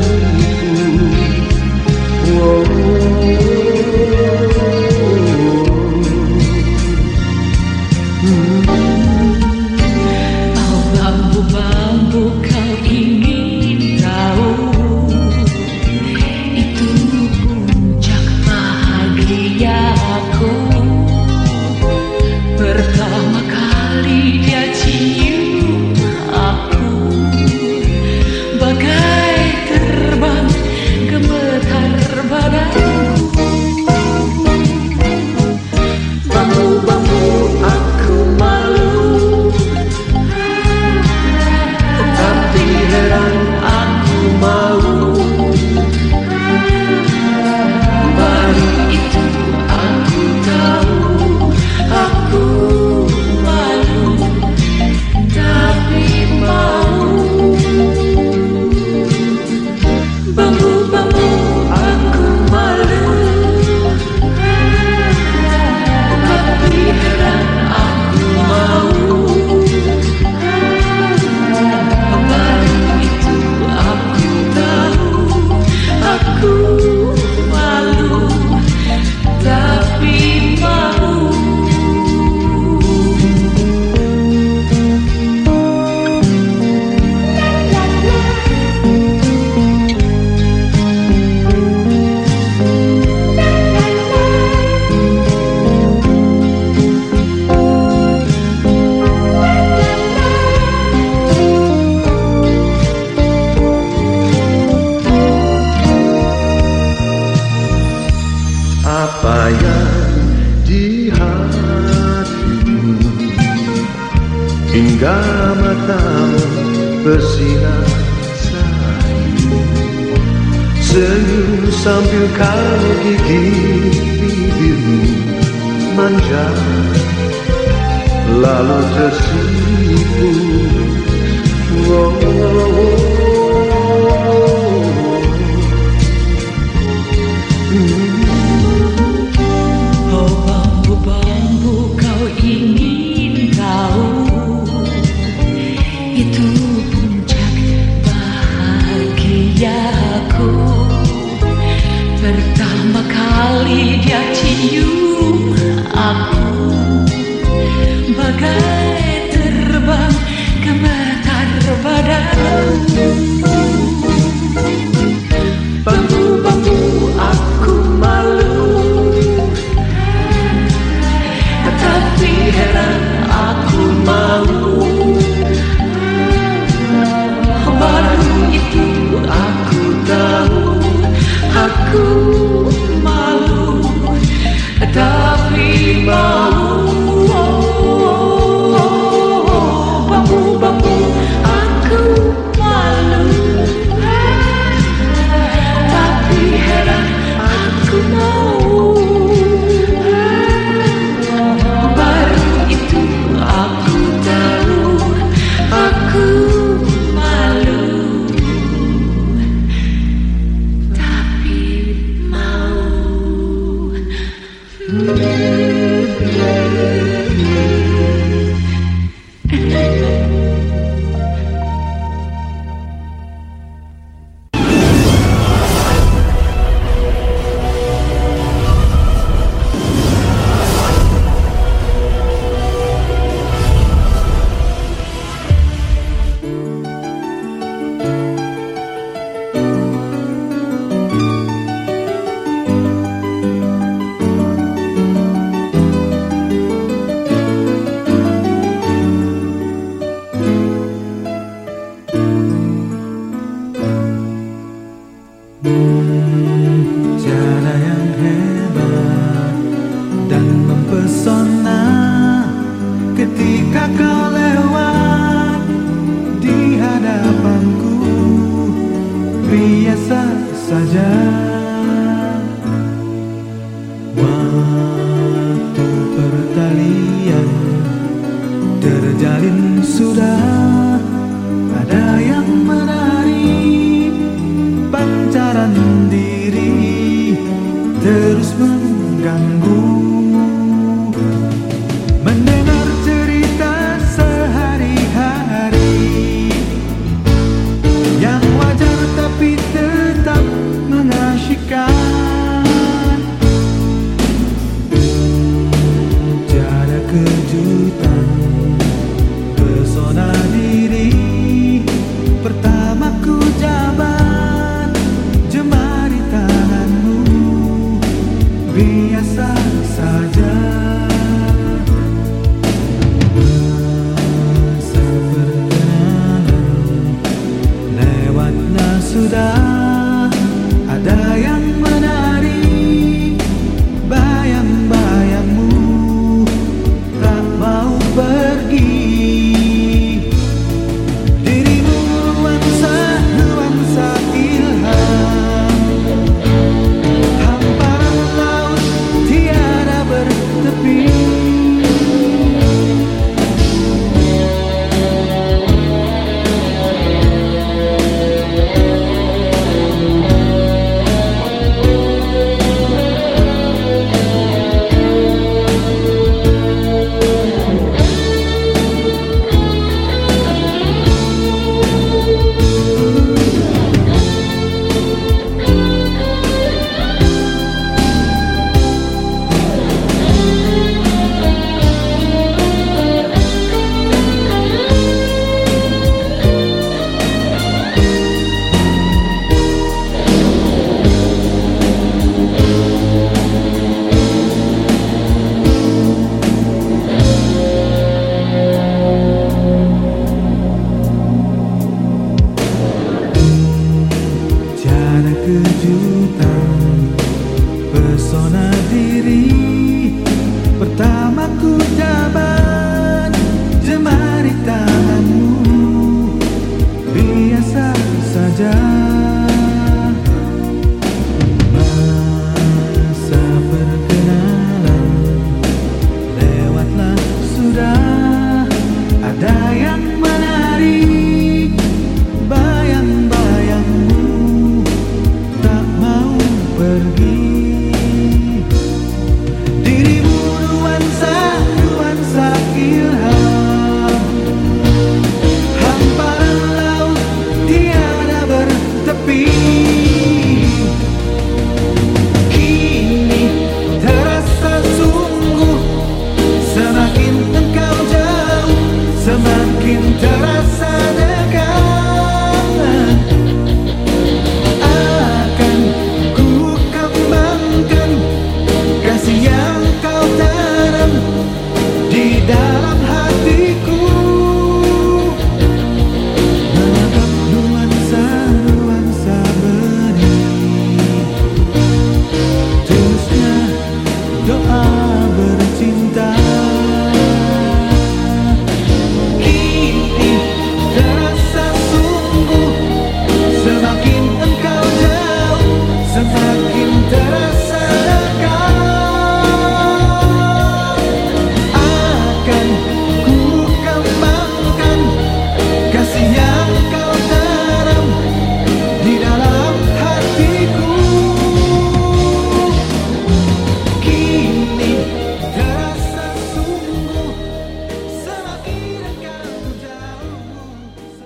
Hingga matamu bersinar sayu Senyum sambil kau gigi bibirmu manja Lalu tersipu oh, oh, oh.